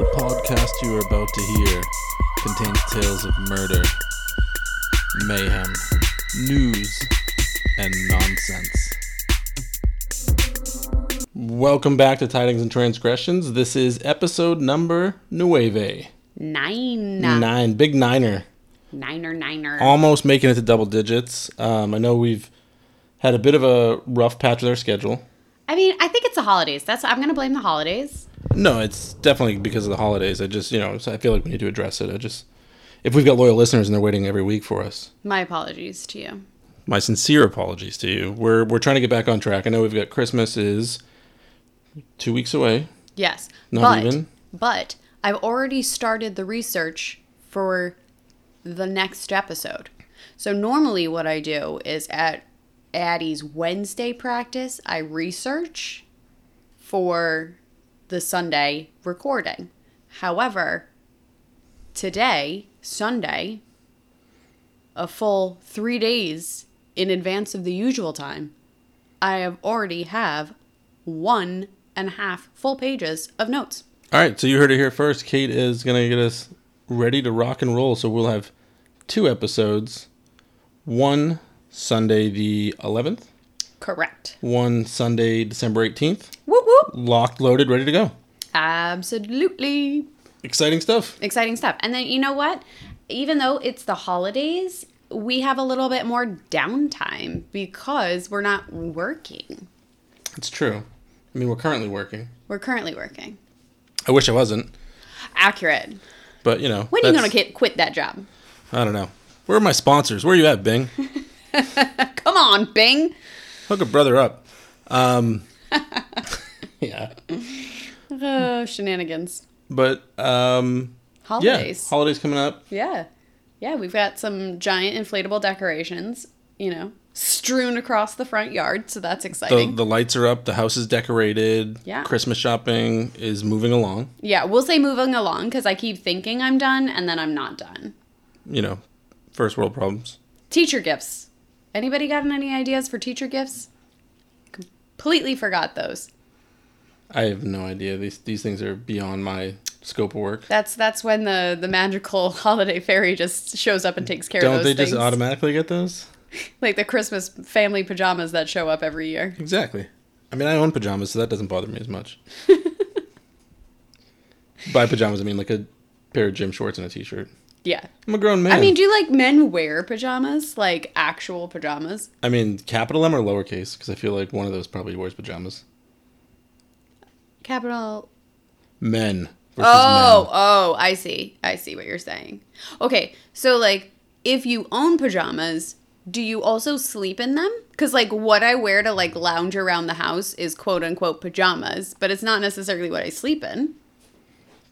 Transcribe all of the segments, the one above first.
The podcast you are about to hear contains tales of murder, mayhem, news, and nonsense. Welcome back to Tidings and Transgressions. This is episode number nueve. Nine. Nine. Big niner. Niner, niner. Almost making it to double digits. Um, I know we've had a bit of a rough patch with our schedule. I mean, I think it's the holidays. That's I'm gonna blame the holidays. No, it's definitely because of the holidays. I just, you know, I feel like we need to address it. I just, if we've got loyal listeners and they're waiting every week for us, My apologies to you. my sincere apologies to you. We're we're trying to get back on track. I know we've got Christmas is two weeks away. Yes. Not but, even? But I've already started the research for the next episode. So normally what I do is at Addie's Wednesday practice, I research for the Sunday recording. However, today, Sunday, a full three days in advance of the usual time, I have already have one and a half full pages of notes. All right, so you heard it here first. Kate is gonna get us ready to rock and roll. So we'll have two episodes. One Sunday the 11th. Correct. One Sunday December 18th. Whoop whoop. Locked, loaded, ready to go. Absolutely. Exciting stuff. Exciting stuff. And then you know what? Even though it's the holidays, we have a little bit more downtime because we're not working. It's true. I mean, we're currently working. We're currently working. I wish I wasn't, Accurate. but you know. When are you going to quit that job? I don't know. Where are my sponsors? Where are you at, Bing? Come on, Bing. Hook a brother up. Um, yeah, Oh, shenanigans. but um, yeah, Holidays. holidays coming up. Yeah. Yeah, we've got some giant inflatable decorations, you know, strewn across the front yard, so that's The exciting. the lights are up. The house is decorated. Yeah. Christmas shopping is moving along. yeah, we'll say moving along because I keep thinking I'm done and then I'm not done. You know, first world problems. Teacher gifts. Anybody got any ideas for teacher gifts? Completely forgot those. I have no idea. These these things are beyond my scope of work. That's that's when the the magical holiday fairy just shows up and takes care of those. Don't those they things. just automatically get those? like the Christmas family pajamas that show up every year. Exactly. I mean, I own pajamas, so that doesn't bother me as much. By pajamas, I mean like a pair of gym shorts and a t-shirt. Yeah. I'm a grown man. I mean, do you like men wear pajamas? Like actual pajamas? I mean, capital M or lowercase? Because I feel like one of those probably wears pajamas. Capital Men. Oh, men. oh, I see. I see what you're saying. Okay, so like if you own pajamas, do you also sleep in them? Cuz like what I wear to like lounge around the house is quote unquote pajamas, but it's not necessarily what I sleep in.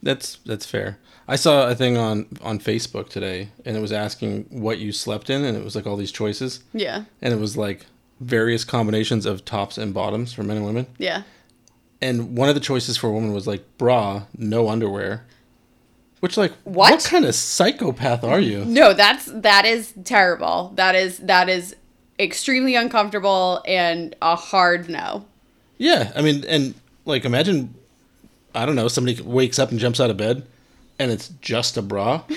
That's that's fair. I saw a thing on on Facebook today, and it was asking what you slept in, and it was like all these choices, Yeah. and it was like various combinations of tops and bottoms for men and women. Yeah. And one of the choices for a woman was like bra, no underwear. Which like What? what kind of psychopath are you? No, that's that is terrible. That is that is extremely uncomfortable and a hard no. Yeah, I mean, and like imagine, I don't know, somebody wakes up and jumps out of bed, and it's just a bra.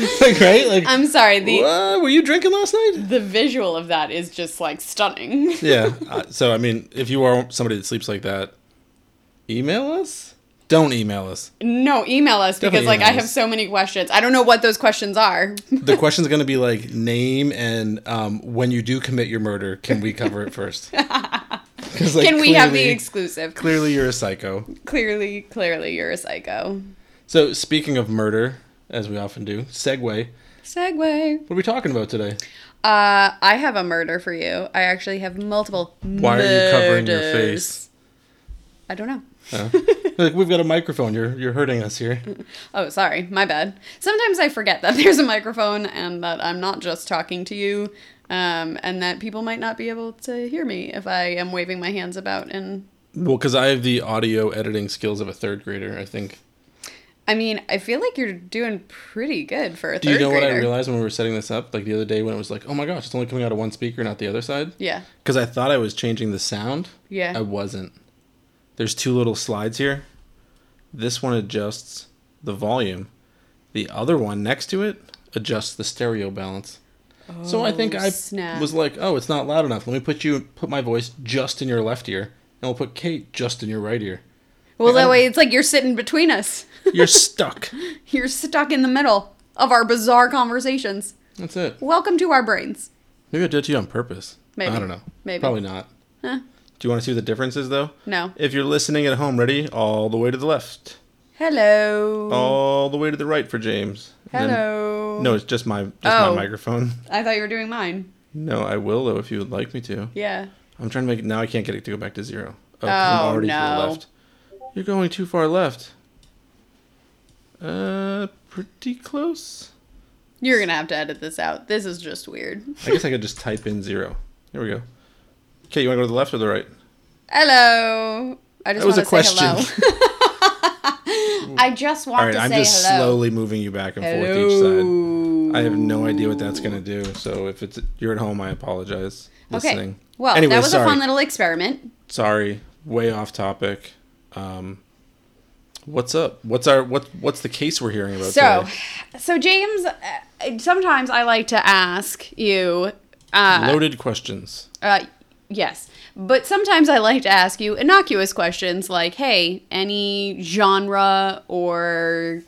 like right, like I'm sorry, the what? were you drinking last night? the visual of that is just like stunning. Yeah. Uh, so I mean, if you are somebody that sleeps like that, email us. Don't email us. No, email us because Definitely like I have so many questions. I don't know what those questions are. The question's going to be like name and um, when you do commit your murder, can we cover it first? like, Can we have the exclusive? Clearly, you're a psycho. Clearly, clearly you're a psycho. So speaking of murder, as we often do, segue. Segue. What are we talking about today? Uh, I have a murder for you. I actually have multiple. Murder. Why are you covering your face? I don't know. Like we've got a microphone. You're you're hurting us here. Oh, sorry, my bad. Sometimes I forget that there's a microphone and that I'm not just talking to you, um, and that people might not be able to hear me if I am waving my hands about. And Well, because I have the audio editing skills of a third grader. I think. I mean, I feel like you're doing pretty good for a third Do you know grader. what I realized when we were setting this up? Like the other day when it was like, oh my gosh, it's only coming out of one speaker, not the other side. Yeah, Because I thought I was changing the sound. yeah. I wasn't. There's two little slides here, This one adjusts the volume. The other one next to it adjusts the stereo balance. Oh, so I think Oh, I snap. was like, "Oh, it's not loud enough. Let me put you put my voice just in your left ear, and we'll put Kate just in your right ear. Well, that way it's like you're sitting between us. You're stuck. you're stuck in the middle of our bizarre conversations. That's it. Welcome to our brains. Maybe I did it to you on purpose. Maybe. I don't know. Maybe. Probably not. Huh? Do you want to see what the difference is, though? No. If you're listening at home, ready? All the way to the left. Hello. All the way to the right for James. And then- Hello. no, it's just my just Oh. my microphone. I thought you were doing mine. No, I will though if you would like me to. Yeah. I'm trying to make it now. I can't get it to go back to zero. Oh, 'cause Oh, I'm already to no. the left. You're going too far left. Uh, pretty close. You're gonna have to edit this out. This is just weird. I guess I could just type in zero. Here we go. Okay, you want to go to the left or the right? Hello. I just That was want a to say question. hello. I just want All right, to I'm say just hello. slowly moving you back and forth each side. I have no idea what that's gonna do. So if it's you're at home, I apologize. Okay. Well, Anyway, that was sorry. a fun little experiment. Sorry, way off topic. Um, what's up? What's our what? What's the case we're hearing about So, today? so James, uh, sometimes I like to ask you, uh, Loaded questions. uh, yes, but sometimes I like to ask you innocuous questions like, "Hey, any genre or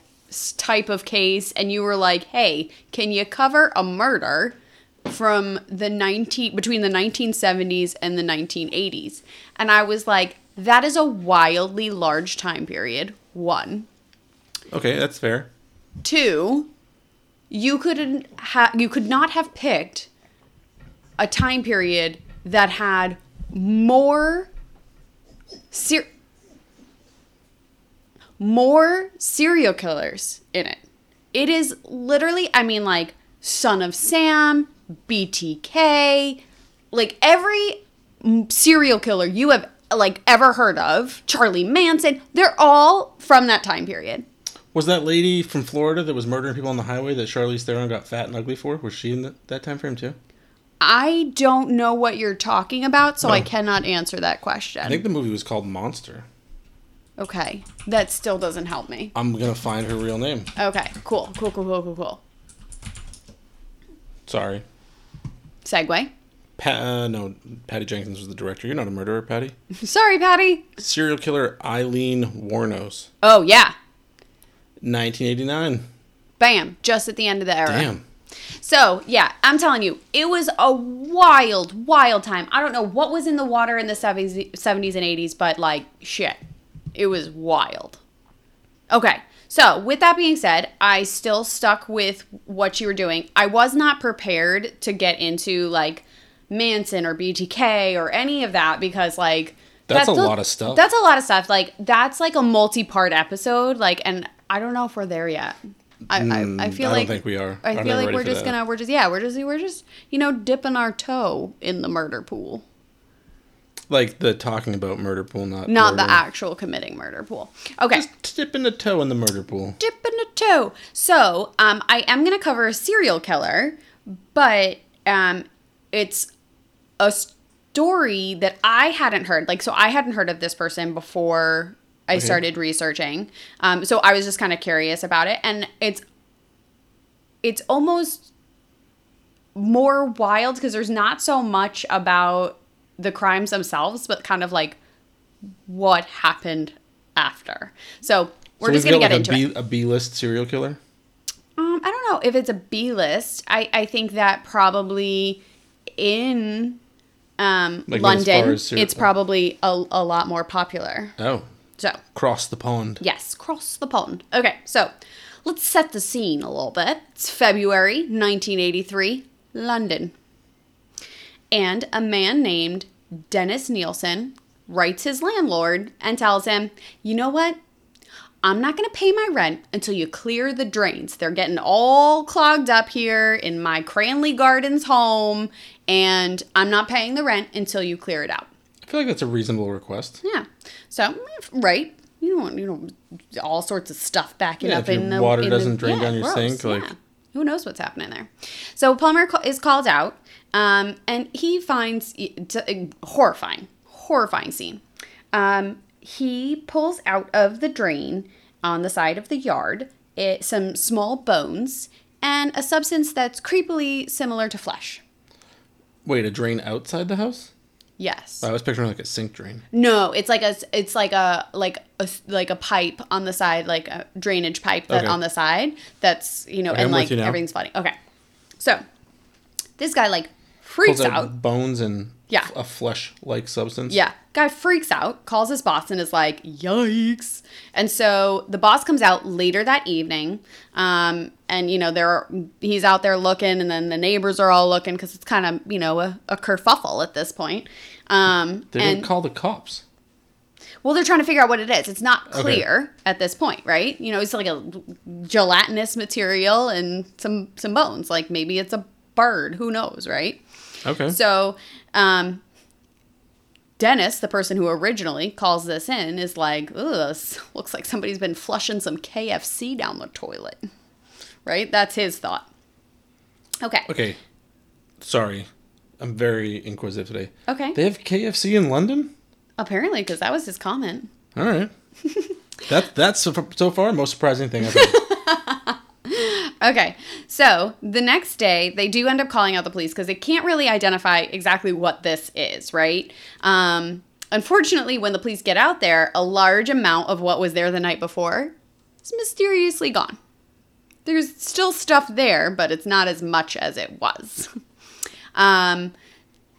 type of case?" And you were like, "Hey, can you cover a murder?" from the 19 between the 1970s and the 1980s and i was like that is a wildly large time period one Okay, that's fair. Two, you couldn't ha- you could not have picked a time period that had more ser- more serial killers in it. It is literally, I mean, like Son of Sam, BTK, like every serial killer you have like ever heard of, Charlie Manson, they're all from that time period. Was that lady from Florida that was murdering people on the highway that Charlize Theron got fat and ugly for? Was she in the, that time frame too? I don't know what you're talking about, so I cannot answer that question. I think the movie was called Monster. okay, that still doesn't help me. I'm gonna find her real name. Okay, cool, cool, cool, cool, cool, cool. Sorry. Segue. Pa- uh, no, Patty Jenkins was the director. You're not a murderer, Patty. Sorry, Patty. Serial killer Aileen Wuornos, Oh yeah, 1989. bam! Just at the end of the era. Damn. So yeah, I'm telling you, it was a wild, wild time. I don't know what was in the water in the 70s, 70s and 80s, but like shit, it was wild. Okay, so with that being said, I still stuck with what you were doing. I was not prepared to get into like Manson or BTK or any of that because like That's a the- lot of stuff. That's a lot of stuff. Like that's like a multi-part episode. Like, and I don't know if we're there yet. I, I, I Mm, feel I like don't think we are. I feel like we're just that. gonna we're just yeah we're just we're just you know dipping our toe in the murder pool, Like the talking about murder pool, not not the actual committing murder pool. Okay, Just dipping the toe in the murder pool. dipping a toe. So um, I am gonna cover a serial killer, but um, it's a story that I hadn't heard. Like, so I hadn't heard of this person before I started researching. Um, so I was just kind of curious about it, and it's it's almost more wild because there's not so much about the crimes themselves, but kind of like what happened after. So we're So just gonna got, get like, into a it. B, a B-list serial killer. Um, I don't know if it's a B list. I, I think that probably in um, Like, London, as it's probably a, a lot more popular. Oh, So, cross the pond. yes, cross the pond. Okay, so let's set the scene a little bit. It's February 1983, London. And a man named Dennis Nielsen writes his landlord and tells him, you know what? I'm not going to pay my rent until you clear the drains. They're getting all clogged up here in my Cranley Gardens home, and I'm not paying the rent until you clear it out. I feel like that's a reasonable request. Yeah. So, right. You don't want, you know, all sorts of stuff backing Yeah, up if your in the water in doesn't drain yeah, down your gross, sink, like- yeah. who knows what's happening there. So plumber is called out, um, and he finds a horrifying, horrifying scene. Um, he pulls out of the drain on the side of the yard it, some small bones and a substance that's creepily similar to flesh. Wait, a drain outside the house? Yes. Oh, I was picturing like a sink drain. No, it's like a it's like a like a like a pipe on the side, like a drainage pipe that Okay. on the side. That's you know, Okay, and I'm with like you now. everything's flooding. Okay, so this guy like freaks Pulls out, out. bones and Yeah. a flesh-like substance. Yeah, guy freaks out, calls his boss, and is like, "Yikes!" And so the boss comes out later that evening, um, and you know they're he's out there looking, and then the neighbors are all looking because it's kind of you know a, a kerfuffle at this point. Um, They and didn't call the cops. Well, they're trying to figure out what it is. It's not Okay. clear at this point, right? You know, it's like a gelatinous material and some some bones. Like maybe it's a bird. Who knows, right? Okay. So, um, Dennis, the person who originally calls this in, is like, "Ugh, looks like somebody's been flushing some KFC down the toilet." Right? That's his thought. Okay. okay. Sorry. I'm very inquisitive today. Okay. They have KFC in London? Apparently, because that was his comment. All right. that that's so, so far most surprising thing I've heard. Okay, so the next day they do end up calling out the police because they can't really identify exactly what this is, right? Um, unfortunately, when the police get out there, a large amount of what was there the night before is mysteriously gone. There's still stuff there, but it's not as much as it was. um,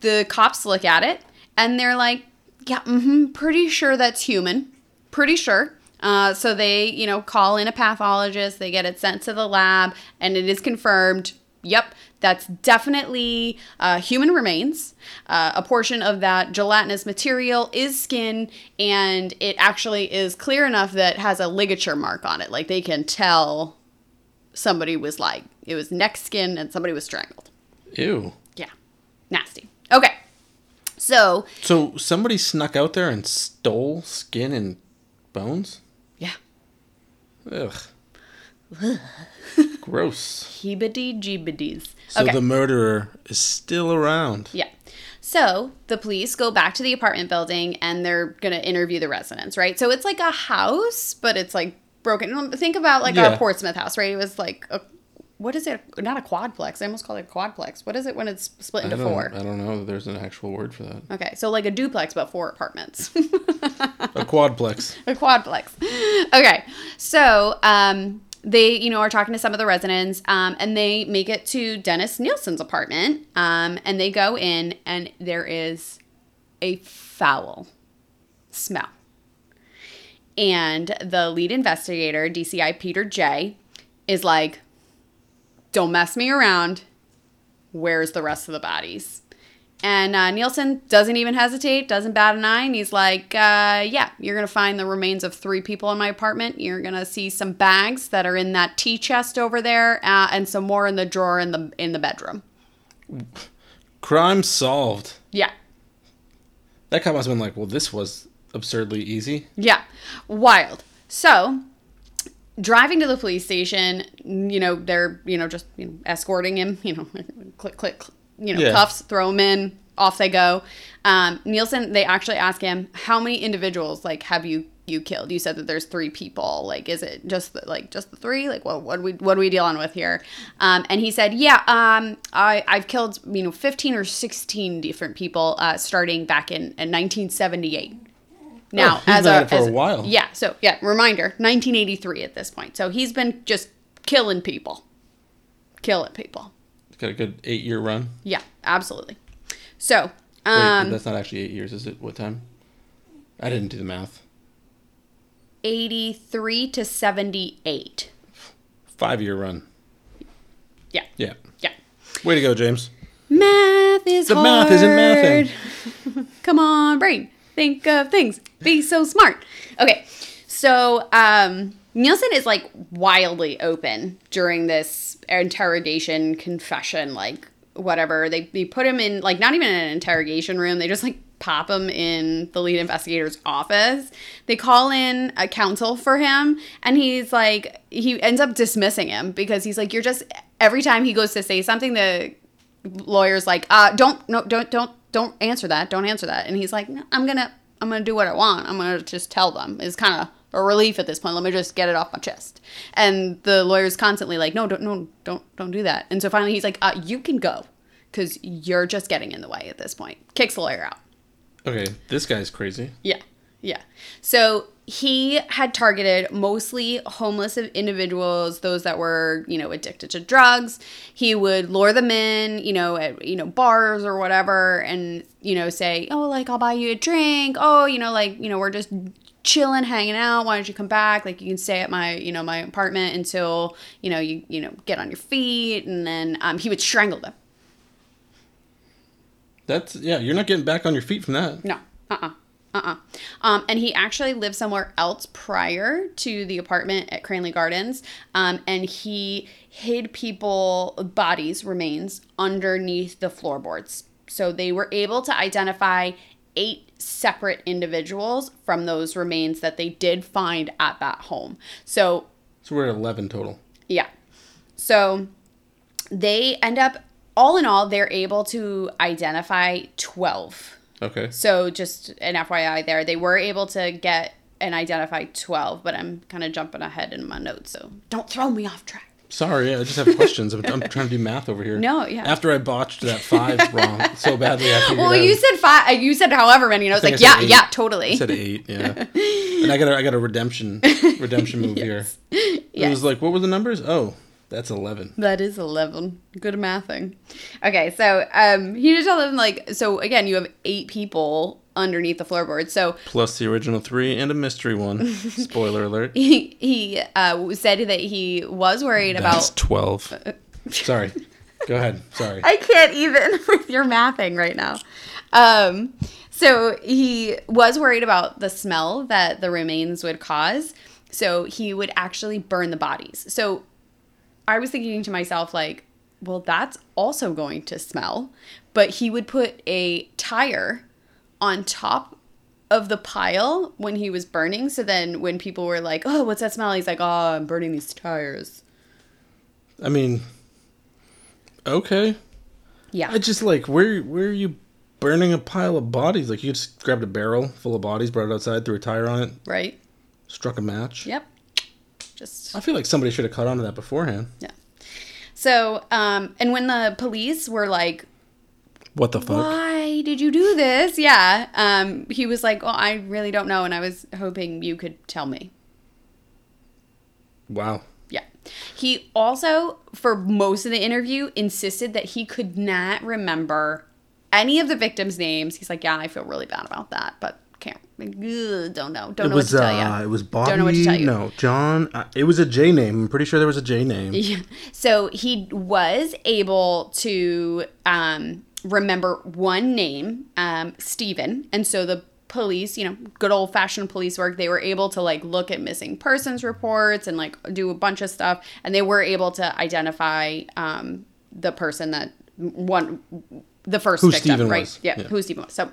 the cops look at it and they're like, yeah, mm-hmm, pretty sure that's human. Pretty sure. Uh, so they, you know, call in a pathologist, they get it sent to the lab, and it is confirmed. Yep, that's definitely uh, human remains. Uh, a portion of that gelatinous material is skin, and it actually is clear enough that it has a ligature mark on it. Like they can tell somebody was like, it was neck skin and somebody was strangled. Ew. Yeah, nasty. Okay, so So somebody snuck out there and stole skin and bones? Ugh. Gross. heebity jeebities. So okay. the murderer is still around. Yeah. So the police go back to the apartment building and they're going to interview the residents, right? So it's like a house, but it's like broken. Think about like Yeah. our Portsmouth house, right? It was like a, what is it? Not a quadplex. I almost call it a quadplex. What is it when it's split into don't, four? I don't know there's an actual word for that. Okay, so like a duplex, but four apartments. A quadplex. a quadplex. Okay, so um, they, you know, are talking to some of the residents, um, and they make it to Dennis Nielsen's apartment, um, and they go in, and there is a foul smell. And the lead investigator, DCI Peter Jay, is like, "Don't mess me around. Where's the rest of the bodies?" And uh, Nielsen doesn't even hesitate, doesn't bat an eye, and he's like, uh, "Yeah, you're gonna find the remains of three people in my apartment. You're gonna see some bags that are in that tea chest over there, uh, and some more in the drawer in the in the bedroom." Crime solved. Yeah, That cop must have been like, well, this was absurdly easy. yeah, wild. So, driving to the police station, you know, they're you know just you know, escorting him, you know, click click, click, you know, Yeah. cuffs, throw them in, off they go. Um, Nielsen, they actually ask him, how many individuals like have you you killed? You said that there's three people. Like, is it just the, like just the three? Like, what what are we what are we dealing with here? Um, and he said, yeah, um, I I've killed you know 15 or 16 different people uh, starting back in, in 1978. Now, Oh, as a, for a as- while. yeah. So yeah, reminder, 1983 at this point. So he's been just killing people, killing people. Got a good eight year run. Yeah, absolutely. So, Wait, um, that's not actually eight years, is it? What time? I didn't do the math. 83 to 78. Five year run. Yeah. Yeah. Yeah. Way to go, James. Math is The hard. math isn't mathing. Come on, brain. Think of things. Be so smart. Okay. So, um, Nielsen is like wildly open during this interrogation confession, like whatever. They, they put him in, like, not even in an interrogation room. They just like pop him in the lead investigator's office. They call in a counsel for him, and he's like, he ends up dismissing him because he's like, you're just, every time he goes to say something, the lawyer's like, uh, don't, no, don't, don't, don't answer that. Don't answer that. And he's like, no, I'm gonna, I'm gonna do what I want. I'm gonna just tell them. It's kind of a relief at this point. Let me just get it off my chest. And the lawyer's constantly like, no, don't, no, don't, don't do that. And so finally he's like, uh, you can go because you're just getting in the way at this point. Kicks the lawyer out. Okay, this guy's crazy. Yeah. Yeah. So he had targeted mostly homeless individuals, those that were, you know, addicted to drugs. He would lure them in, you know, at, you know, bars or whatever and, you know, say, "Oh, like I'll buy you a drink. Oh, you know, like, you know, we're just chilling, hanging out. Why don't you come back? Like you can stay at my, you know, my apartment until, you know, you, you know, get on your feet." And then um, he would strangle them. That's yeah, you're not getting back on your feet from that. No. Uh-uh. Uh-uh. Um, and he actually lived somewhere else prior to the apartment at Cranley Gardens. Um, and he hid people bodies remains underneath the floorboards. So they were able to identify eight separate individuals from those remains that they did find at that home. So So we're at eleven total. yeah. So they end up all in all they're able to identify 12 Okay. so just an FYI there, they were able to get and identify 12, but I'm kind of jumping ahead in my notes, so don't throw me off track. Sorry, I just have questions. I'm, I'm trying to do math over here. No, yeah. After I botched that five wrong so badly, I Well, out- you said five. Uh, you said however many, and I was think like, I yeah, eight. yeah, totally. I said eight, yeah. and I got a, I got a redemption redemption move here. It was like, what were the numbers? Oh, that's eleven. That is 11. Good mathing. Okay, so um, he just told them, like, so again, you have eight people underneath the floorboard. So Plus the original three and a mystery one. Spoiler alert. he, he uh, said that he was worried That's about. twelve. Sorry. Go ahead. Sorry. I can't even with your mathing right now. Um, so he was worried about the smell that the remains would cause. So he would actually burn the bodies. So I was thinking to myself, like, well, that's also going to smell. But he would put a tire on top of the pile when he was burning. So then when people were like, oh, what's that smell? He's like, oh, I'm burning these tires. I mean, okay. Yeah. I just like where where are you burning a pile of bodies? Like you just grabbed a barrel full of bodies, brought it outside, threw a tire on it, right? struck a match. Yep. Just I feel like somebody should have caught on to that beforehand. Yeah. So, um, and when the police were like, What the fuck? "Why did you do this?" Yeah, um, he was like, "Well, I really don't know, and I was hoping you could tell me." Wow. Yeah. He also, for most of the interview, insisted that he could not remember any of the victims' names. He's like, "Yeah, I feel really bad about that, but can't. Ugh, don't know. Don't know what to tell uh, you." it was Bobby. Don't know what to tell you. No, John. Uh, it was a J name. I'm pretty sure there was a J name. Yeah. So he was able to um, remember one name, um, Stephen, and so the police, you know, good old fashioned police work, they were able to like look at missing persons reports and like do a bunch of stuff, and they were able to identify um, the person that one, the first Who victim, Stephen right? was. Yeah, Yeah. who Stephen was. So.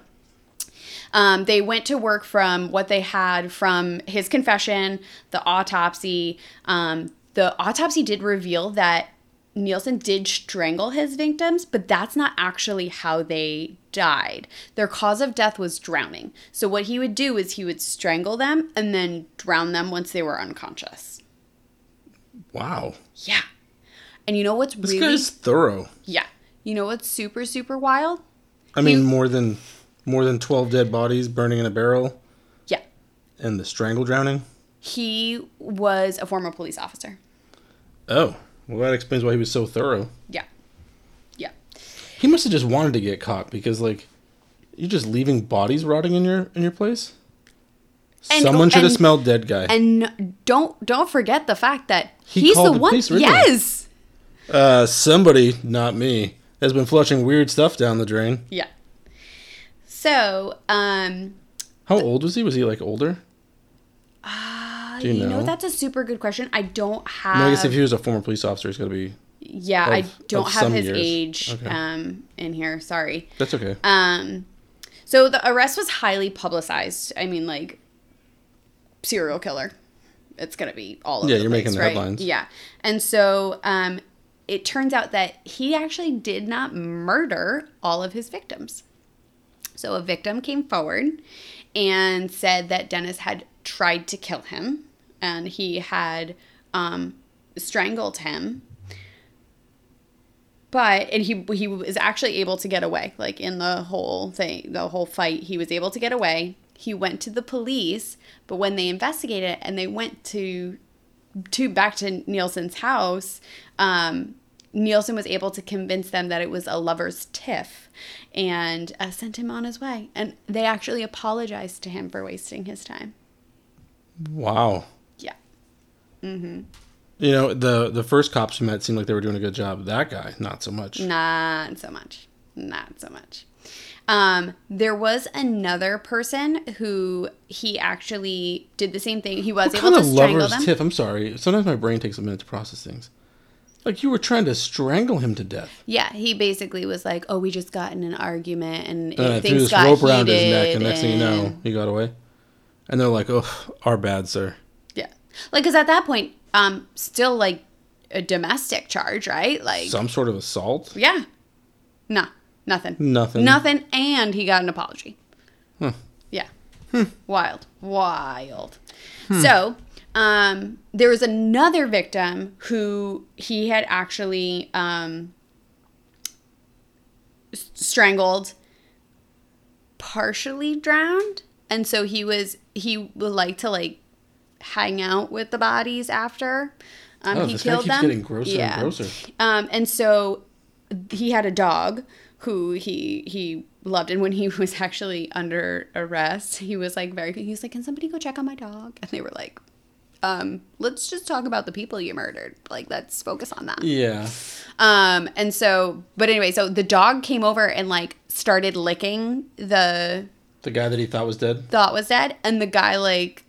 Um, they went to work from what they had from his confession, the autopsy. Um, the autopsy did reveal that Nielsen did strangle his victims, but that's not actually how they died. Their cause of death was drowning. So what he would do is he would strangle them and then drown them once they were unconscious. Wow. Yeah. And you know what's This really guy's thorough. yeah. You know what's super super wild? I mean, He- more than more than twelve dead bodies burning in a barrel Yeah. and the strangle drowning. He was a former police officer. Oh, well, that explains why he was so thorough. Yeah. Yeah. He must have just wanted to get caught because, like, you're just leaving bodies rotting in your in your place. And- Someone should have smelled dead guy. And don't don't forget the fact that He he's the the one. police. Yes. uh, somebody, not me, has been flushing weird stuff down the drain. Yeah. So, um, How old was he? Was he like older? uh, Do you you, know? know? that's a super good question. I don't have. No, I guess if he was a former police officer, he's got to be. yeah, I don't have his years. age Okay. um in here. Sorry. That's okay. Um, so the arrest was highly publicized. I mean, like serial killer. It's gonna be all over. Yeah, you're place, making the right? headlines. Yeah, and so um, it turns out that he actually did not murder all of his victims. So a victim came forward and said that Dennis had tried to kill him and he had um, strangled him. But and he he was actually able to get away. Like in the whole thing, the whole fight, he was able to get away. He went to the police, but when they investigated and they went to to back to Nielsen's house, um, Nielsen was able to convince them that it was a lover's tiff and uh, sent him on his way. And they actually apologized to him for wasting his time. Wow. Yeah. You know, the the first cops we met seemed like they were doing a good job. That guy, not so much. Not so much. Not so much. Um, there was another person who he actually did the same thing. He was What able kind to of strangle lover's them. tip? I'm sorry. Sometimes my brain takes a minute to process things. Like you were trying to strangle him to death. Yeah, he basically was like, "Oh, we just got in an argument, and And it, threw things this got rope around heated." his neck, and next thing you know, he got away. And they're like, "Oh, our bad, sir." yeah, like because at that point, um, still like a domestic charge, right? Like, Some sort of assault. yeah, no, nothing, Nothing. nothing, and he got an apology. Huh. Yeah. Wild. Wild. So, um, there was another victim who he had actually um, strangled, partially drowned. And so he was, he would like to like hang out with the bodies after um, Oh, he this guy killed keeps them. getting grosser and grosser. Um, and so he had a dog who he he loved, and when he was actually under arrest, he was like very. He was like, "Can somebody go check on my dog?" And they were like, um, "Let's just talk about the people you murdered. Like, let's focus on that." Yeah. Um, and so, but anyway, so the dog came over and like started licking the The guy that he thought was dead. thought was dead, and the guy like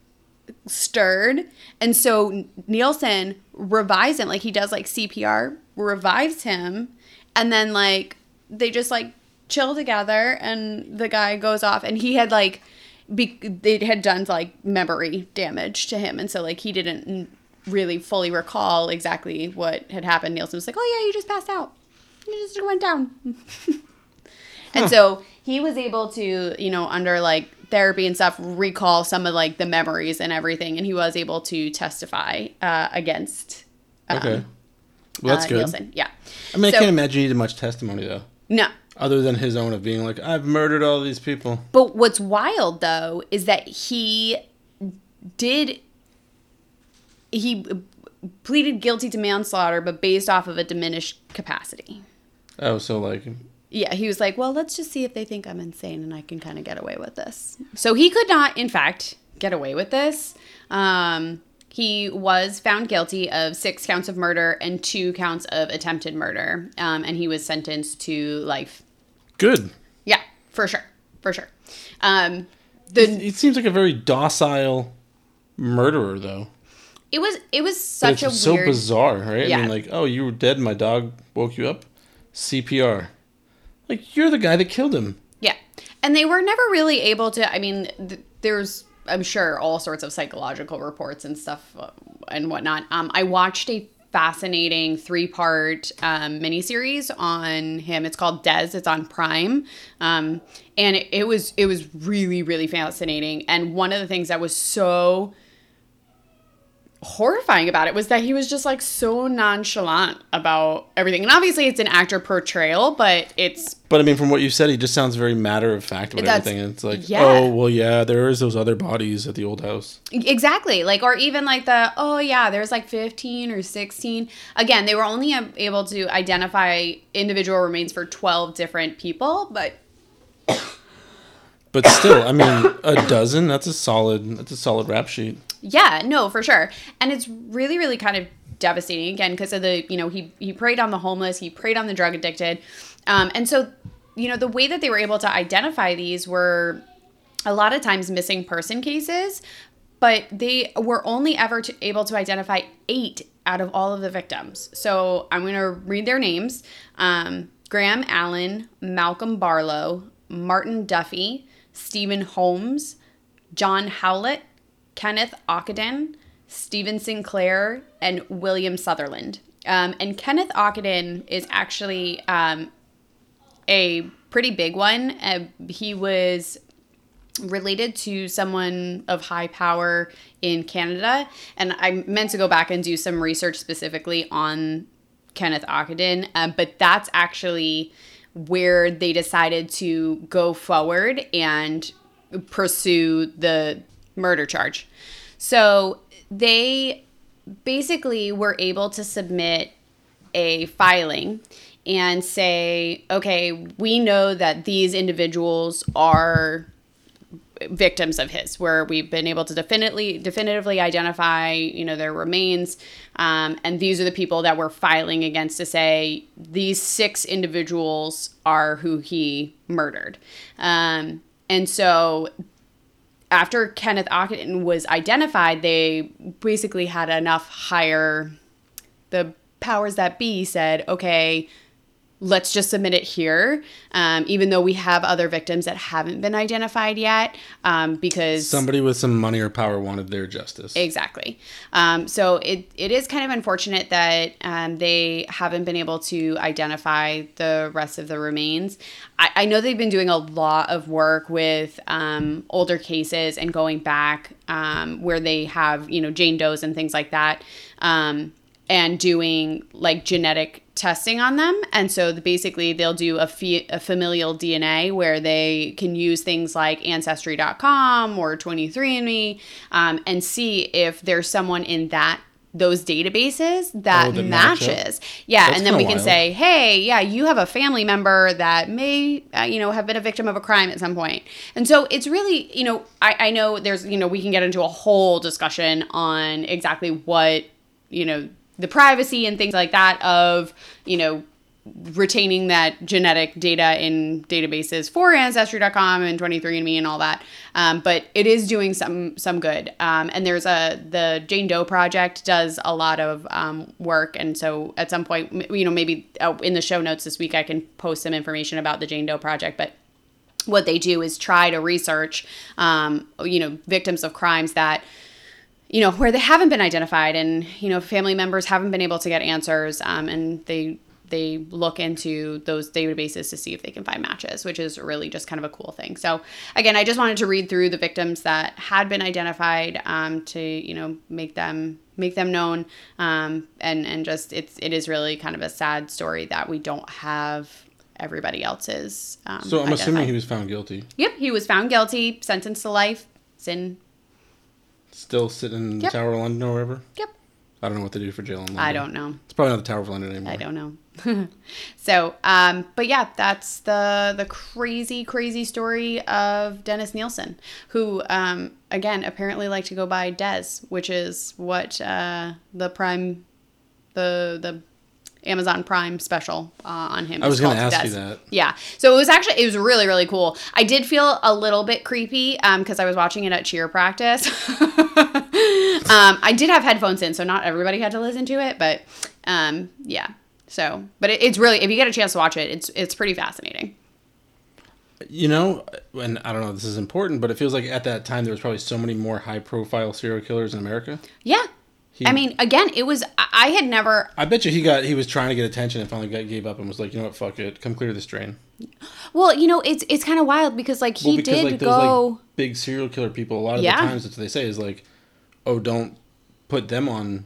stirred, and so Nielsen revives him, like he does like CPR, revives him, and then like they just like chill together, and the guy goes off, and he had like be- they had done like memory damage to him, and so like he didn't really fully recall exactly what had happened. Nielsen was like, "Oh yeah, you just passed out. You just went down." And so he was able to, you know, under like therapy and stuff, recall some of like the memories and everything, and he was able to testify uh, against. Um, Okay. Well, that's uh, good. Nielsen. Yeah. I mean, I can't imagine he needed much testimony though, No. Other than his own of being like, "I've murdered all these people." But what's wild though is that he did he pleaded guilty to manslaughter, but based off of a diminished capacity. Oh, so like, Yeah, he was like, well, let's just see if they think I'm insane and I can kind of get away with this. So he could not, in fact, get away with this. Um, he was found guilty of six counts of murder and two counts of attempted murder, um, and he was sentenced to life. good. Yeah, for sure, for sure. Um, the He seems like a very docile murderer, though. it was it was such it's a so weird. bizarre, right? I Yeah. mean, like, oh, you were dead. My dog woke you up. CPR. Like, you're the guy that killed him. Yeah. And they were never really able to, I mean, th- there's, I'm sure, all sorts of psychological reports and stuff uh, and whatnot. Um, I watched a fascinating three part um, miniseries on him. It's called Des, it's on Prime. Um, and it, it was it was really really fascinating and one of the things that was so horrifying about it was that he was just like so nonchalant about everything and obviously it's an actor portrayal but it's But I mean, from what you said, he just sounds very matter of fact about everything. It's like, yeah. oh, well, yeah, there is those other bodies at the old house. Exactly. Like, or even like the, oh, yeah, there's like 15 or 16. Again, they were only um, able to identify individual remains for 12 different people, but But still, I mean, a dozen, that's a solid, that's a solid rap sheet. Yeah, no, for sure. And it's really, really kind of devastating again because of the, you know, he, he preyed on the homeless, he preyed on the drug addicted. Um, and so, you know, the way that they were able to identify these were a lot of times missing person cases, but they were only ever to, able to identify eight out of all of the victims. So I'm going to read their names um, Graham Allen, Malcolm Barlow, Martin Duffy, Stephen Holmes, John Howlett, Kenneth Ockenden, Stephen Sinclair, and William Sutherland. Um, and Kenneth Ockenden is actually um, a pretty big one. Uh, he was related to someone of high power in Canada, and I meant to go back and do some research specifically on Kenneth Ockenden, uh, but that's actually where they decided to go forward and pursue the murder charge. So they basically were able to submit a filing and say, okay, we know that these individuals are victims of his where we've been able to definitively definitively identify you know their remains um, and these are the people that we're filing against to say these six individuals are who he murdered um, and so after kenneth ockenden was identified they basically had enough higher the powers that be said okay let's just submit it here, um, even though we have other victims that haven't been identified yet, um, because somebody with some money or power wanted their justice. Exactly. Um, so it, it is kind of unfortunate that um, they haven't been able to identify the rest of the remains. I, I know they've been doing a lot of work with um, older cases and going back um, where they have, you know, Jane Doe's and things like that and doing like genetic testing on them. And so the, basically, they'll do a, a, familial DNA where they can use things like Ancestry.com or 23andMe um, and see if there's someone in that those databases that, oh, matches. Yeah, That's and then we can wild. say, "Hey, yeah, you have a family member that may, uh, you know, have been a victim of a crime at some point." And so it's really, you know, I, I know there's, you know, we can get into a whole discussion on exactly what, you know, the privacy and things like that of, you know, retaining that genetic data in databases for ancestry.com and 23andme and all that. Um, but it is doing some some good. Um, and there's a the jane doe project does a lot of um, work. And so at some point you know maybe uh, in the show notes this week i can post some information about the jane doe project. But what they do is try to research um, you know victims of crimes that you know, where they haven't been identified and, you know, family members haven't been able to get answers um, and they they look into those databases to see if they can find matches, which is really just kind of a cool thing. So again, I just wanted to read through the victims that had been identified um, to you know make them make them known, um, and and just it's it is really kind of a sad story that we don't have everybody else's. Um, so I'm identified. assuming he was found guilty. Yep, he was found guilty, sentenced to life. Sin Still sitting in yep. the Tower of London or wherever? Yep. I don't know what they do for jail in London. I don't know. It's probably not the Tower of London anymore. I don't know. so, um, but yeah, that's the the crazy, crazy story of Dennis Nielsen, who, um, again, apparently liked to go by Des, which is what uh, the prime, the the Amazon Prime special uh, on him. I was going to ask you that. Yeah. So it was actually it was really really cool. I did feel a little bit creepy because um, I was watching it at cheer practice. um, I did have headphones in, so not everybody had to listen to it, but um, yeah. So, but it, it's really if you get a chance to watch it, it's it's pretty fascinating. You know, and I don't know if this is important, but it feels like at that time there was probably so many more high profile serial killers in America. Yeah, he, I mean, again, it was I had never. I bet you he got he was trying to get attention and finally got, gave up and was like, you know what, fuck it, come clear this drain. Well, you know, it's it's kind of wild because like he well, because, did like, those, go like, big serial killer people. A lot of yeah. the times, what they say is like, oh, don't put them on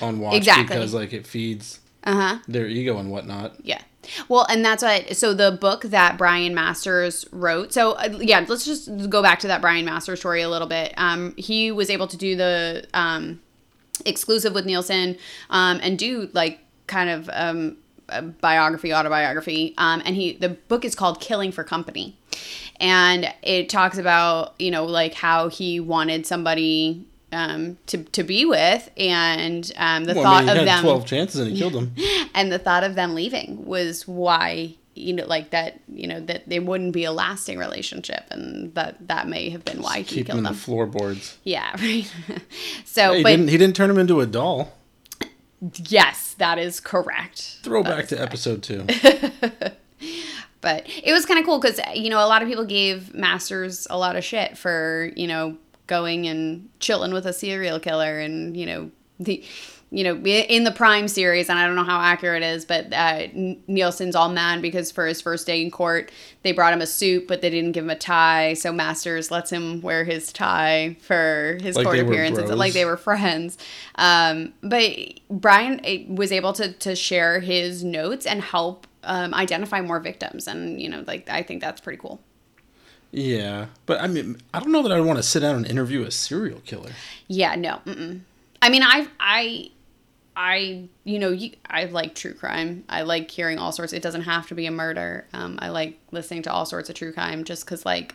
on watch exactly. because like it feeds uh-huh. their ego and whatnot. Yeah. Well, and that's what. So the book that Brian Masters wrote. So uh, yeah, let's just go back to that Brian Masters story a little bit. Um, he was able to do the um exclusive with Nielsen um, and do like kind of um, biography, autobiography. Um, and he the book is called Killing for Company, and it talks about you know like how he wanted somebody um, to, to be with, and um, the well, thought I mean, of them twelve chances and he killed them, and the thought of them leaving was why you know like that you know that they wouldn't be a lasting relationship and that that may have been why Just he killed them them the floorboards. Yeah right. So he but didn't, he didn't turn him into a doll. Yes that is correct. Throw back to correct. episode two. But it was kind of cool because you know a lot of people gave masters a lot of shit for you know going and chilling with a serial killer and you know the you know, in the Prime series, and I don't know how accurate it is, but uh, Nielsen's all mad because for his first day in court, they brought him a suit, but they didn't give him a tie. So Masters lets him wear his tie for his Like court appearances, like they were friends. Um, but Brian eh, was able to to share his notes and help um, identify more victims, and you know, like I think that's pretty cool. Yeah, but I mean, I don't know that I want to sit down and interview a serial killer. Yeah, no. Mm-mm. I mean, I, I, I, you know, you, I like true crime. I like hearing all sorts. It doesn't have to be a murder. Um, I like listening to all sorts of true crime just because, like,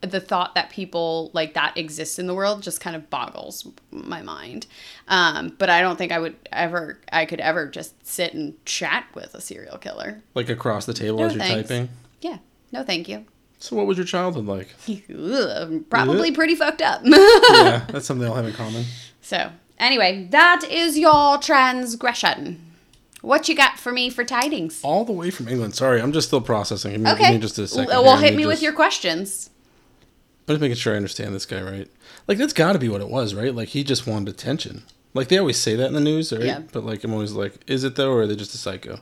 the thought that people like that exist in the world just kind of boggles my mind. Um, but I don't think I would ever, I could ever just sit and chat with a serial killer. Like across the table No, as you're thanks. typing. Yeah, no, thank you. So, what was your childhood like? Probably pretty fucked up. yeah, that's something they all have in common. So, anyway, that is your transgression. What you got for me for tidings? All the way from England. Sorry, I'm just still processing. Give me, give Okay. me just a second. well, here. hit Let me with your questions. I'm just making sure I understand this guy right. Like that's got to be what it was, right? Like he just wanted attention. Like they always say that in the news, right? Yeah. But like I'm always like, is it though, or are they just a psycho?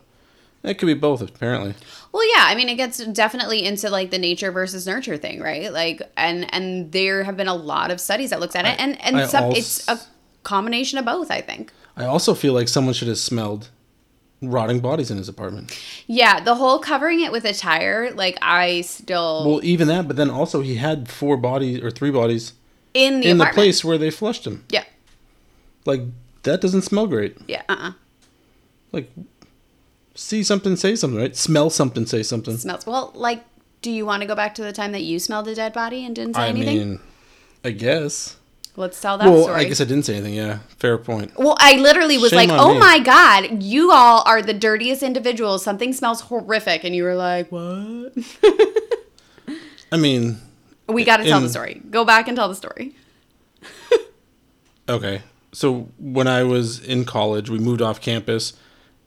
It could be both, apparently. Well, yeah, I mean, it gets definitely into like the nature versus nurture thing, right? Like, and and there have been a lot of studies that looks at it, I- and and some, als- it's a combination of both, I think. I also feel like someone should have smelled rotting bodies in his apartment. Yeah, the whole covering it with a tire, like I still Well, even that, but then also he had four bodies or three bodies in the in the place where they flushed him. Yeah, Like that doesn't smell great. yeah, uh, uh Like see something, say something, right? Smell something, say something. smells. Well, like, do you want to go back to the time that you smelled a dead body and didn't say I anything? mean, I guess. Let's tell that Well, story. I guess I didn't say anything. Yeah, fair point. Well, I literally was Shame like, "Oh me. my god, you all are the dirtiest individuals. Something smells horrific," and you were like, "What?" I mean, We got to tell the story. Go back and tell the story. Okay. So when I was in college, we moved off campus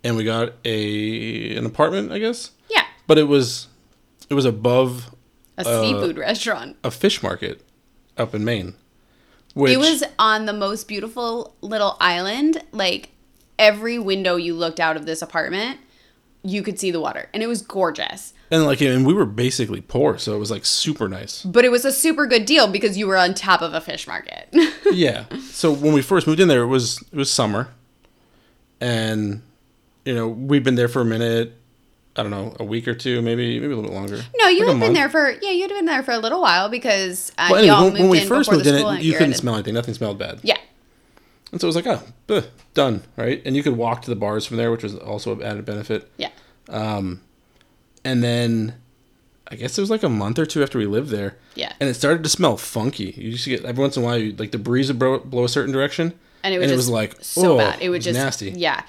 and we got a an apartment, I guess. Yeah, But it was it was above a Uh, seafood restaurant. a fish market up in Maine. Which It was on the most beautiful little island. Like every window you looked out of this apartment, you could see the water, and it was gorgeous. and like and we were basically poor, so it was like super nice. But it was a super good deal because you were on top of a fish market. yeah. So when we first moved in there, it was it was summer, and you know we'd been there for a minute. I don't know, a week or two, maybe maybe a little bit longer. no, you like had been there for yeah, you'd been there for a little while because uh, Well, anyway, y'all when, moved when we in first moved in, it, you couldn't smell anything. Nothing smelled bad. Yeah, And so it was like, oh, ugh, done, right? And you could walk to the bars from there, which was also an added benefit. yeah. Um, And then I guess it was like a month or two after we lived there. Yeah. And it started to smell funky. You used to get every once in a while, you, like the breeze would blow, blow a certain direction. and it was, and it just was like so oh, bad. It was just nasty. Yeah,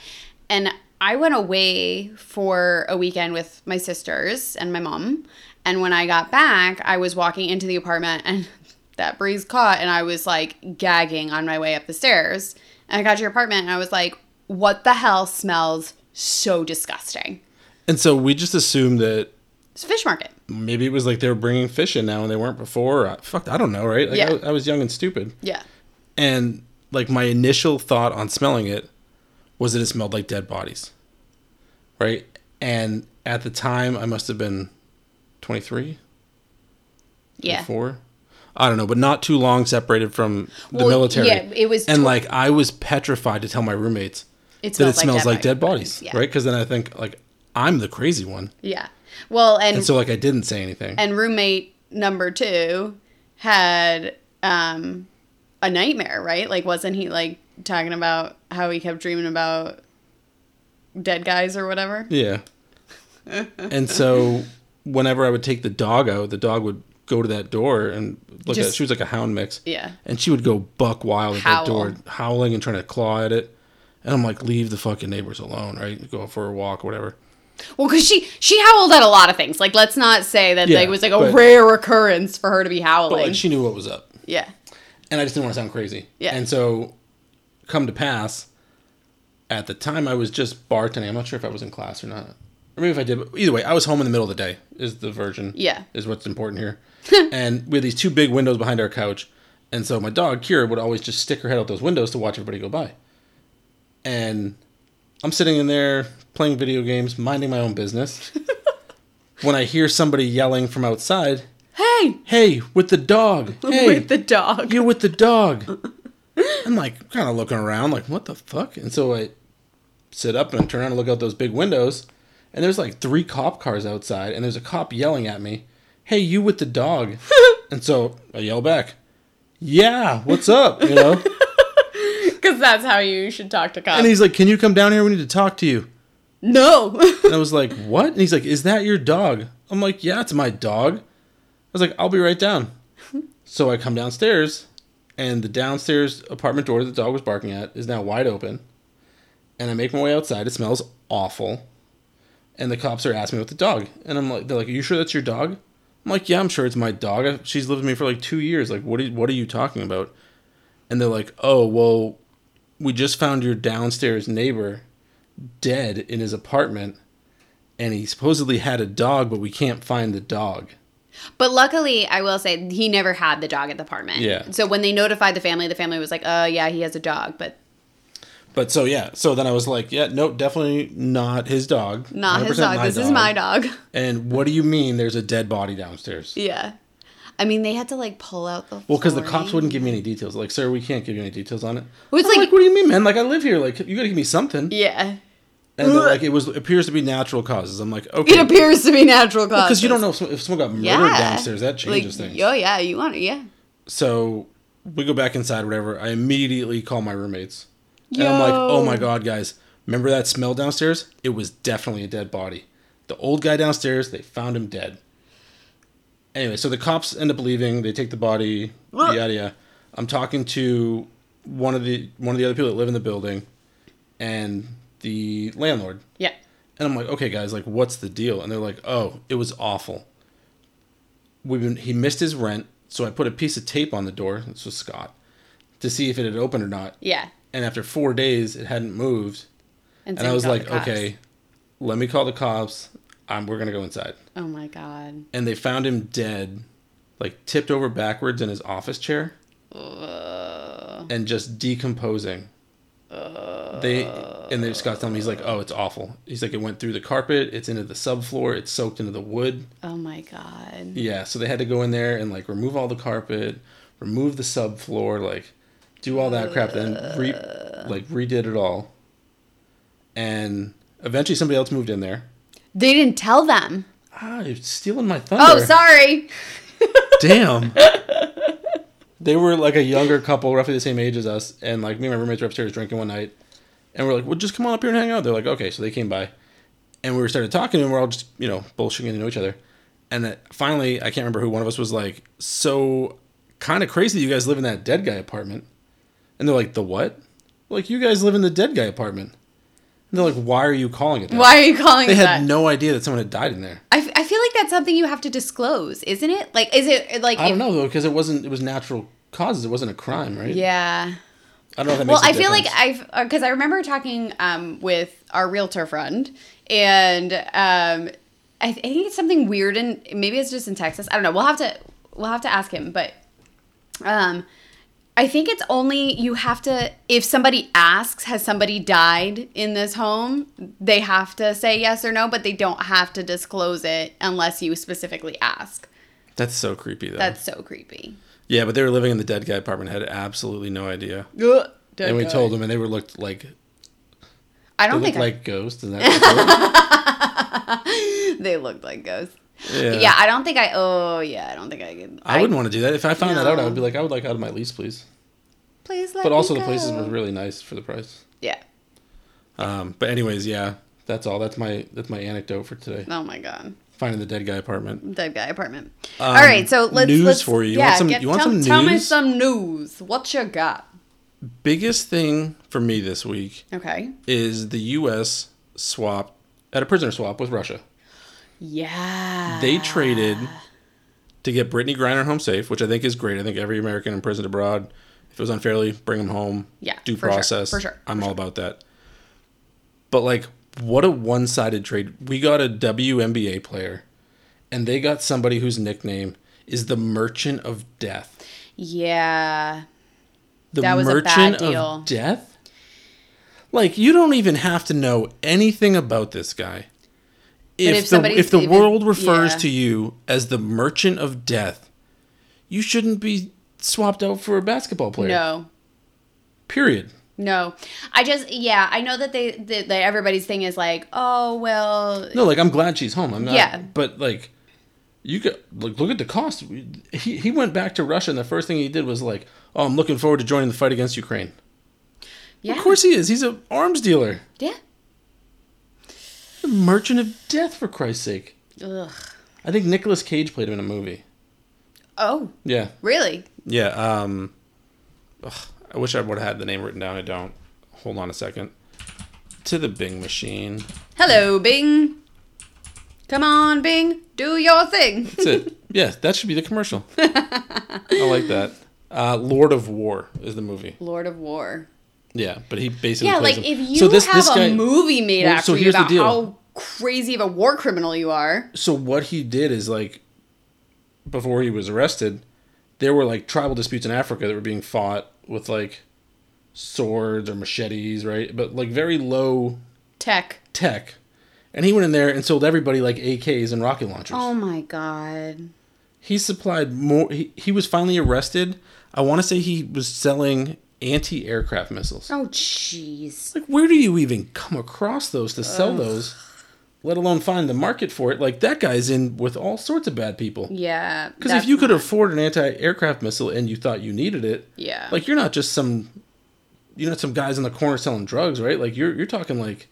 and I went away for a weekend with my sisters and my mom, and when I got back, I was walking into the apartment and that breeze caught, and I was like gagging on my way up the stairs. And I got to your apartment, and I was like, "What the hell smells so disgusting?" And so we just assumed that It's a fish market. maybe it was like they were bringing fish in now and they weren't before. I, fuck, I don't know, right? Like, Yeah. I, I was young and stupid. Yeah. And like my initial thought on smelling it was that it smelled like dead bodies. Right? And at the time I must have been 23, Yeah. 24. I don't know, but not too long separated from the Well, military. yeah, it was and tw- like I was petrified to tell my roommates It that it smells smells like dead bodies, Yeah. right? Because then I think like I'm the crazy one, Yeah. Well, and and so like I didn't say anything. and roommate number two had um a nightmare right like wasn't he like talking about how he kept dreaming about dead guys or whatever Yeah. and so whenever I would take the dog out, the dog would go to that door and look at it. She was like a hound mix. yeah And she would go buck wild at Howl. that door, howling and trying to claw at it. And I'm like, leave the fucking neighbors alone, right? Go for a walk or whatever. well because she she howled at a lot of things like let's not say that Yeah, like, it was like a but- rare occurrence for her to be howling. But like she knew what was up. yeah And I just didn't want to sound crazy. Yeah. And so come to pass, at the time I was just bartending. I'm not sure if I was in class or not. Or maybe if I did, but either way, I was home in the middle of the day is the version. Yeah. Is what's important here. and we had these two big windows behind our couch. And so my dog, Kira, would always just stick her head out those windows to watch everybody go by. And I'm sitting in there playing video games, minding my own business. when I hear somebody yelling from outside, Hey, Hey, with the dog. Hey, with the dog. you're with the dog. I'm like kind of looking around, like, what the fuck? And so I sit up and I turn around and look out those big windows, and there's like three cop cars outside, and there's a cop yelling at me, Hey, you with the dog. and so I yell back, Yeah, what's up? You know? Because that's how you should talk to cops. and he's like, Can you come down here? We need to talk to you. no. And I was like, What? And he's like, Is that your dog? I'm like, Yeah, it's my dog. I was like, I'll be right down. So I come downstairs, and the downstairs apartment door that the dog was barking at is now wide open. And I make my way outside. It smells awful. And the cops are asking me about the dog. And I'm like, they're like, Are you sure that's your dog? I'm like, Yeah, I'm sure it's my dog. She's lived with me for like two years. Like, what are, what are you talking about? And they're like, Oh, well, we just found your downstairs neighbor dead in his apartment. And he supposedly had a dog, but we can't find the dog. But luckily, I will say he never had the dog at the apartment. Yeah. So when they notified the family, the family was like, "Oh yeah, he has a dog, but But so yeah, so then I was like, yeah, no, definitely not his dog. not his 100% dog. This is my dog." And what do you mean there's a dead body downstairs? yeah. I mean, they had to like pull out the. Well, because the cops wouldn't give me any details. Like, sir, we can't give you any details on it. Well, it's I'm like- what do you mean, man? Like, I live here. Like, you gotta give me something. Yeah. And like, it was appears to be natural causes. I'm like, okay, It appears to be natural causes. because you don't know if someone, if someone got murdered Yeah. downstairs. That changes like, things. Oh yeah, you want it? Yeah. So we go back inside, whatever. I immediately call my roommates. And I'm like, oh my god, guys, remember that smell downstairs? It was definitely a dead body. The old guy downstairs, they found him dead. Anyway, so the cops end up leaving. They take the body. Ugh. Yada yada. I'm talking to one of the one of the other people that live in the building, and the landlord. Yeah. And I'm like, okay, guys, like, what's the deal? And they're like, oh, it was awful. We've been he missed his rent, so I put a piece of tape on the door. This was Scott to see if it had opened or not. Yeah. And after four days, it hadn't moved. And so I was like, okay, let me call the cops. Um, we're gonna go inside. Oh my god. And they found him dead, like tipped over backwards in his office chair Uh, and just decomposing. They and then Scott's telling me he's like, oh, it's awful. He's like, it went through the carpet, it's into the subfloor, it's soaked into the wood. oh my god. Yeah, so they had to go in there and like remove all the carpet, remove the subfloor, like do all that crap, then re like redid it all. And eventually somebody else moved in there. They didn't tell them. Ah, you're stealing my thunder. Oh, sorry. Damn. they were like a younger couple, roughly the same age as us, and like me and my roommates were upstairs drinking one night, and we're like, "Well, just come on up here and hang out." They're like, "Okay," so they came by, and we started talking, and we're all just you know bullshitting to know each other, and then finally, I can't remember who one of us was like, "So kind of crazy you guys live in that dead guy apartment," and they're like, "The what?" Like you guys live in the dead guy apartment. They're like, "Why are you calling it that?" Why are you calling it? They it had that? no idea that someone had died in there. I, f- I feel like that's something you have to disclose, isn't it? Like, is it like? I don't if- know though, because it wasn't. It was natural causes. It wasn't a crime, right? Yeah. I don't know if that Well, I feel like. I've because I remember talking um, with our realtor friend, and um, I, I think it's something weird, and maybe it's just in Texas. I don't know. We'll have to we'll have to ask him, but um, I think it's only you have to if somebody asks, has somebody died in this home? They have to say yes or no, but they don't have to disclose it unless you specifically ask. That's so creepy though. That's so creepy. yeah, but they were living in the dead guy apartment, had absolutely no idea. Ugh, and we told them, and they were looked like I don't looked think like ghosts. Is that I, they looked like ghosts. Yeah. Yeah. I don't think I. Oh, yeah, I don't think I could. I wouldn't want to do that. If I found that out, I would be like, I would like out of my lease, please. Please let But also, the places were really nice for the price. Yeah. Um, but anyways, yeah, that's all. That's my that's my anecdote for today. Oh my god. Finding the dead guy apartment. Dead guy apartment. Um, All right, so let's news let's, for you. You Yeah, want some- get, you want tell, some news? tell me some news. What you got? Biggest thing for me this week Okay. is the U.S. swap at a prisoner swap with Russia. Yeah. They traded to get Brittney Griner home safe, which I think is great. I think every American imprisoned abroad, if it was unfairly, bring them home. Yeah, due for sure, process. for sure, I'm for all about that. But like, what a one-sided trade. We got a WNBA player, and they got somebody whose nickname is the Merchant of Death. Yeah. The That was a Merchant bad deal. of Death? Like you don't even have to know anything about this guy. If, if the if the world refers yeah. to you as the Merchant of Death, you shouldn't be swapped out for a basketball player. No. Period. No. I just yeah, I know that they that, that everybody's thing is like, "Oh, well, No, like I'm glad she's home. I'm not. Yeah. But like, you could look, look at the cost. He he went back to Russia, and the first thing he did was like, "Oh, I'm looking forward to joining the fight against Ukraine." yeah." Of course he is. He's an arms dealer, Yeah. Merchant of death, for Christ's sake. Ugh. I think Nicolas Cage played him in a movie. Oh, Yeah, really? yeah. Um, ugh, I wish I would have had the name written down. I don't. Hold on a second. To the Bing machine. Hello, Bing. Come on, Bing. Do your thing. That's it. yeah, that should be the commercial. I like that. Uh, Lord of War is the movie. Lord of War. Yeah, but he basically Yeah, plays like him. if you so this, have this a movie made Well, after so you about how crazy of a war criminal you are. So what he did is like before he was arrested, there were like tribal disputes in Africa that were being fought with like swords or machetes, right? But like very low Tech. tech. And he went in there and sold everybody like AKs and rocket launchers. Oh my god. He supplied more he, he was finally arrested. I want to say he was selling anti-aircraft missiles. Oh jeez. Like, where do you even come across those to sell those? Let alone find the market for it. Like that guy's in with all sorts of bad people. Yeah. Because if you could not- afford an anti-aircraft missile and you thought you needed it, Yeah. like you're not just some, you're not some guys in the corner selling drugs, right? Like you're you're talking like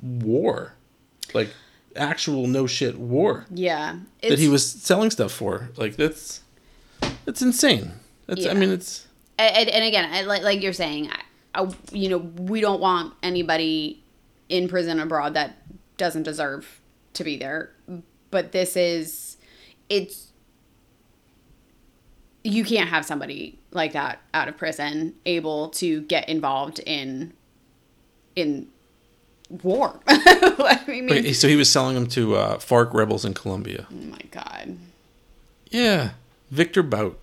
war, like actual no shit war yeah. that he was selling stuff for. Like that's that's insane. That's I mean it's and, and again, I, like like you're saying, I, I, you know, we don't want anybody in prison abroad that doesn't deserve to be there. But this is, it's, you can't have somebody like that out of prison able to get involved in, in war. I mean, okay, so he was selling them to uh, FARC rebels in Colombia. oh my god. Yeah, Victor Bout,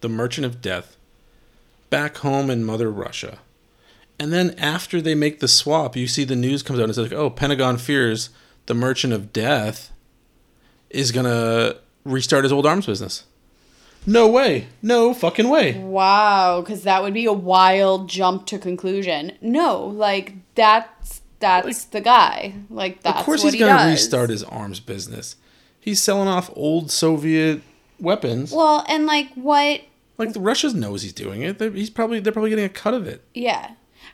the Merchant of Death, back home in Mother Russia. And then after they make the swap, you see the news comes out and it's like, oh, Pentagon fears the Merchant of Death is gonna restart his old arms business. No way. No fucking way. Wow, because that would be a wild jump to conclusion. No, like that's that's the guy. Like that's of course he's he gonna does. restart his arms business. He's selling off old Soviet weapons. Well, and like what? like the Russia knows he's doing it. They're, he's probably they're probably getting a cut of it. Yeah,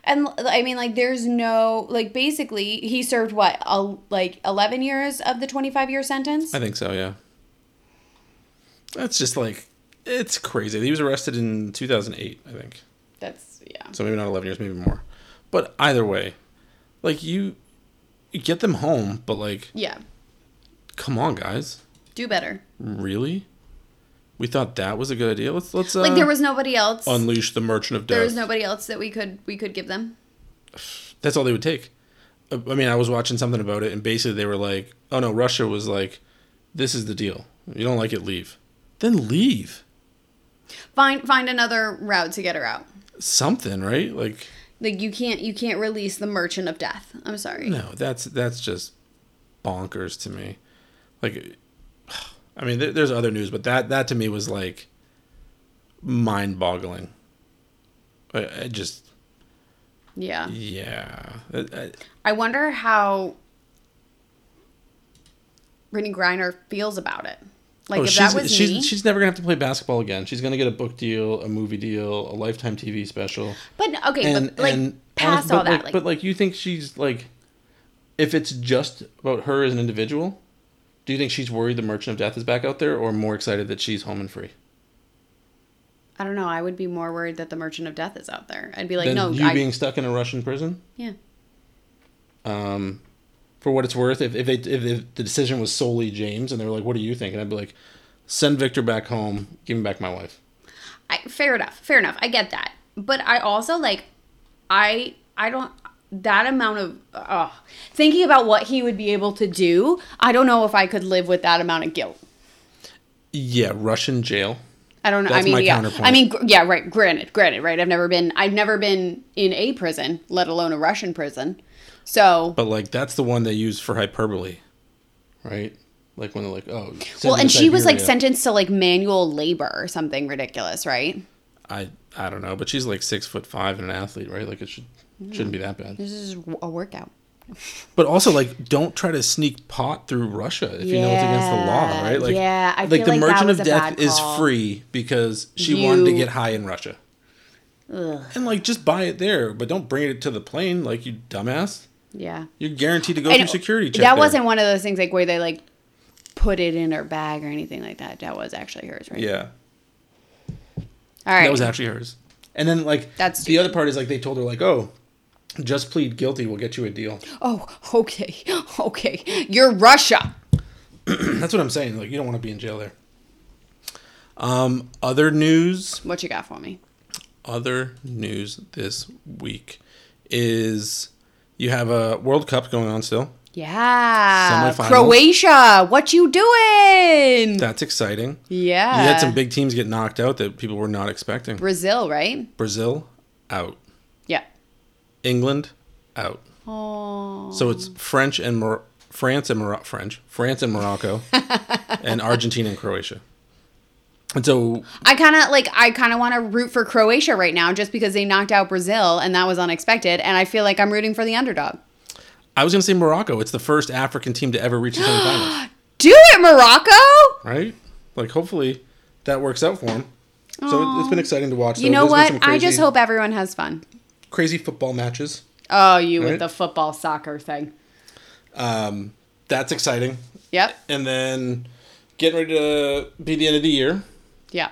and I mean, like, there's no like. Basically, he served what, a, like, eleven years of the twenty-five year sentence. I think so, yeah. That's just like it's crazy. He was arrested in 2008, I think. That's yeah. So maybe not 11 years, maybe more. But either way, like you, you get them home, but like, Yeah, come on, guys, do better. really? We thought that was a good idea. Let's let's uh, Like there was nobody else. unleash the Merchant of Death. there was nobody else that we could we could give them. That's all they would take. Uh, I mean, I was watching something about it, and basically they were like, "Oh no, Russia was like, this is the deal. You don't like it, leave. Then leave. Find find another route to get her out. Something, right? Like." Like you can't you can't release the Merchant of Death. I'm sorry. No, that's that's just bonkers to me. Like, I mean, there, there's other news, but that that to me was like mind-boggling. I, I just, Yeah. yeah, I, I, I wonder how Brittney Griner feels about it. Like oh, if that was she's me, she's never gonna have to play basketball again. She's gonna get a book deal, a movie deal, a lifetime TV special, but okay, and but like and past but all that, like, like, but like you think she's like, if it's just about her as an individual, do you think she's worried the Merchant of Death is back out there, or more excited that she's home and free? I don't know. I would be more worried that the Merchant of Death is out there. I'd be like, than no, you I, being stuck in a Russian prison. yeah, Um, for what it's worth, if if, they, if if the decision was solely James and they were like, "What do you think?" and I'd be like, "Send Victor back home. Give him back my wife." I, fair enough, fair enough. I get that, but I also like, I I don't that amount of uh, thinking about what he would be able to do. I don't know if I could live with that amount of guilt. Yeah, Russian jail. I don't know. I mean, yeah. I mean, gr- yeah, right. Granted, granted, right. I've never been. I've never been in a prison, let alone a Russian prison. So, But like that's the one they use for hyperbole, right? Like when they're like, oh, well, and she was like sentenced to like manual labor or something ridiculous, right? I I don't know, but she's like six foot five and an athlete, right? Like it should shouldn't be that bad. This is a workout. But also, like, don't try to sneak pot through Russia if you know it's against the law, right? Like, yeah, I like the like Merchant of Death is free because she wanted to get high in Russia, Ugh. and like just buy it there, but don't bring it to the plane, like you dumbass. Yeah. You're guaranteed to go And through security check. That there. wasn't one of those things like where they like put it in her bag or anything like that. That was actually hers, right? Yeah, All right. that was actually hers. And then like That's the other part is like they told her like, oh, just plead guilty, we'll get you a deal. oh, okay, okay. You're Russia. That's what I'm saying. Like you don't want to be in jail there. Um, other news. What you got for me? other news this week is you have a World Cup going on still. Yeah, Croatia. What you doing? That's exciting. yeah, You had some big teams get knocked out that people were not expecting. Brazil, right? Brazil out. England out. Oh, So it's French and Mor- France and Morocco, French, France and Morocco, and Argentina and Croatia. And so I kind of like. I kind of want to root for Croatia right now, just because they knocked out Brazil, and that was unexpected. And I feel like I'm rooting for the underdog. I was going to say Morocco. It's the first African team to ever reach the semifinals, Do it, Morocco. right? Like hopefully that works out for them. So it- it's been exciting to watch. You know there's what? I just hope everyone has fun. Crazy football matches. Oh, you Right. with the football soccer thing. Um, that's exciting. Yep. And then getting ready to be the end of the year. Yeah.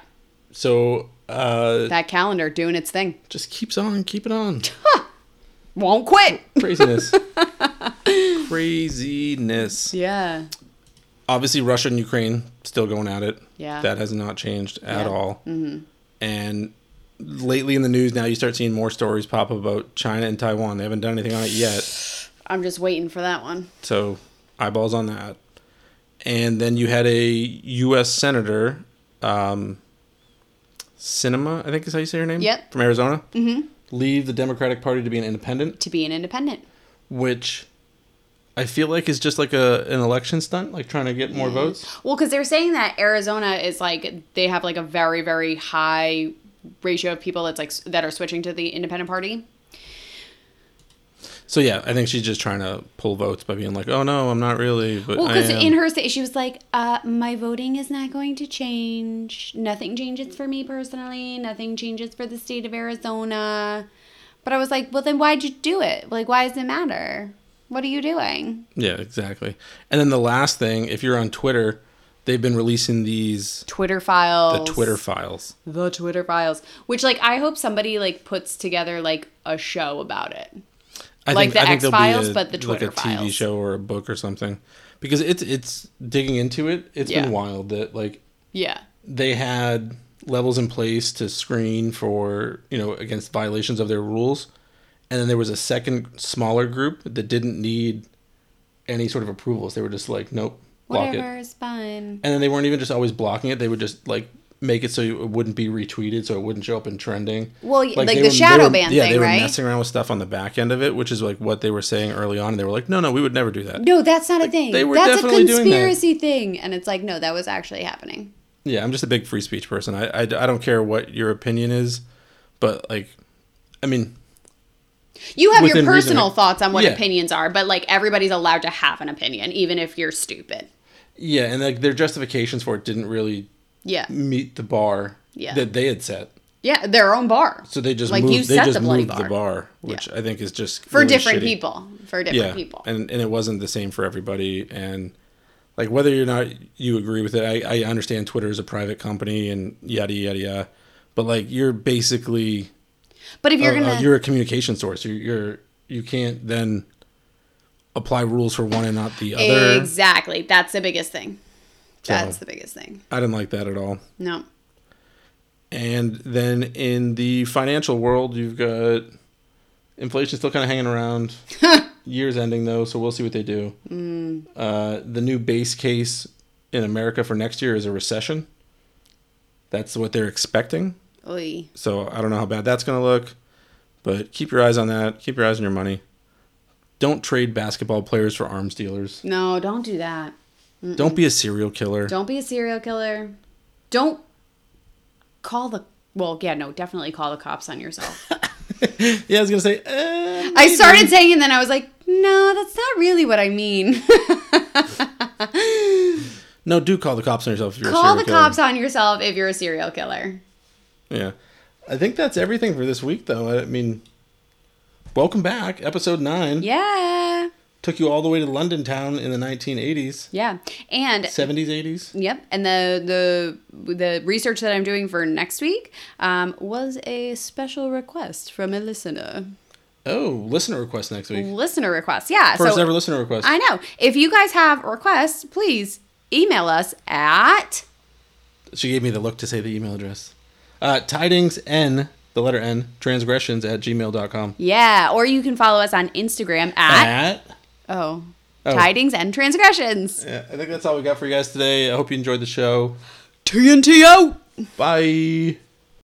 So uh, That calendar doing its thing. just keeps on, keep it on. Won't quit. Craziness. Craziness. Yeah. Obviously, Russia and Ukraine still going at it. Yeah. That has not changed at Yeah. all. Mm-hmm. And lately in the news now, you start seeing more stories pop up about China and Taiwan. They haven't done anything on it yet. I'm just waiting for that one. So eyeballs on that. And then you had a U.S. senator, um, Sinema, I think is how you say her name. Yep. From Arizona. Mm-hmm. Leave the Democratic Party to be an independent, To be an independent. which I feel like is just like a an election stunt, like trying to get more votes. Well, because they're saying that Arizona is like they have like a very very high ratio of people that's like that are switching to the independent party. So yeah, I think she's just trying to pull votes by being like, "Oh no, I'm not really." But Well, because in her state, she was like, uh, "My voting is not going to change. Nothing changes for me personally. Nothing changes for the state of Arizona." But I was like, "Well, then why'd you do it? Like, why does it matter? What are you doing?" yeah, exactly. And then the last thing, if you're on Twitter, they've been releasing these Twitter files. the Twitter files. The Twitter files. Which, like, I hope somebody like puts together like a show about it. I Like the there'll X-Files, but the Twitter like a TV show or a book or something, because it's it's digging into it. It's Yeah. been wild that like Yeah. they had levels in place to screen for you know against violations of their rules, and then there was a second smaller group that didn't need any sort of approvals. They were just like, nope, block. Whatever is fine. And then they weren't even just always blocking it. They would just like make it so it wouldn't be retweeted, so it wouldn't show up in trending. Well, y- like the were- shadow were- ban yeah, thing, they were right? messing around with stuff on the back end of it, which is like what they were saying early on. And they were like, no, no, we would never do that. No, that's not a thing. they were that's a definitely doing that. conspiracy thing. And it's like, no, that was actually happening. Yeah, I'm just a big free speech person. I, I, I don't care what your opinion is, but like, I mean, You have your reason, personal like- thoughts on what Yeah. opinions are, but like everybody's allowed to have an opinion, even if you're stupid. Yeah, and like their justifications for it didn't really Yeah. meet the bar Yeah. that they had set. Yeah, their own bar. So they just Like, moved, you they set just the bloody moved bar. the bar, which I think is just For really different shitty. people. For different yeah, people. and and it wasn't the same for everybody. And like whether or not you agree with it, I, I understand Twitter is a private company and yada yada yada, but like you're basically But if you're gonna you're a communication source. You're, you're you can't then apply rules for one and not the other. Exactly. That's the biggest thing. So- That's the biggest thing. I didn't like that at all. No. And then in the financial world, you've got inflation still kind of hanging around. Year's ending though, so we'll see what they do. Mm. Uh, the new base case in America for next year is a recession. That's what they're expecting. Oy. So I don't know how bad that's going to look, but keep your eyes on that. Keep your eyes on your money. Don't trade basketball players for arms dealers. No, don't do that. Don't be a serial killer. Don't be a serial killer. Don't call the. Well, yeah, no, definitely call the cops on yourself. yeah, I was going to say. eh, I started saying, and then I was like, no, that's not really what I mean. No, do call the cops on yourself if you're a call the killer. cops on yourself if you're a serial killer. Yeah. I think that's everything for this week, though. I mean, welcome back. Episode 9. Yeah. Took you all the way to London town in the 1980s, Yeah. And 70s, 80s. Yep, and the the the research that I'm doing for next week um, was a special request from a listener. Oh, listener request next week. Listener request, yeah. First so ever listener request. I know. If you guys have requests, please email us at She gave me the look to say the email address. Uh, tidings N, the letter N, transgressions at gmail.com. yeah, or you can follow us on Instagram at At. oh, Oh. tidings and transgressions. Yeah, I think that's all we got for you guys today. I hope you enjoyed the show. TNT out. Bye.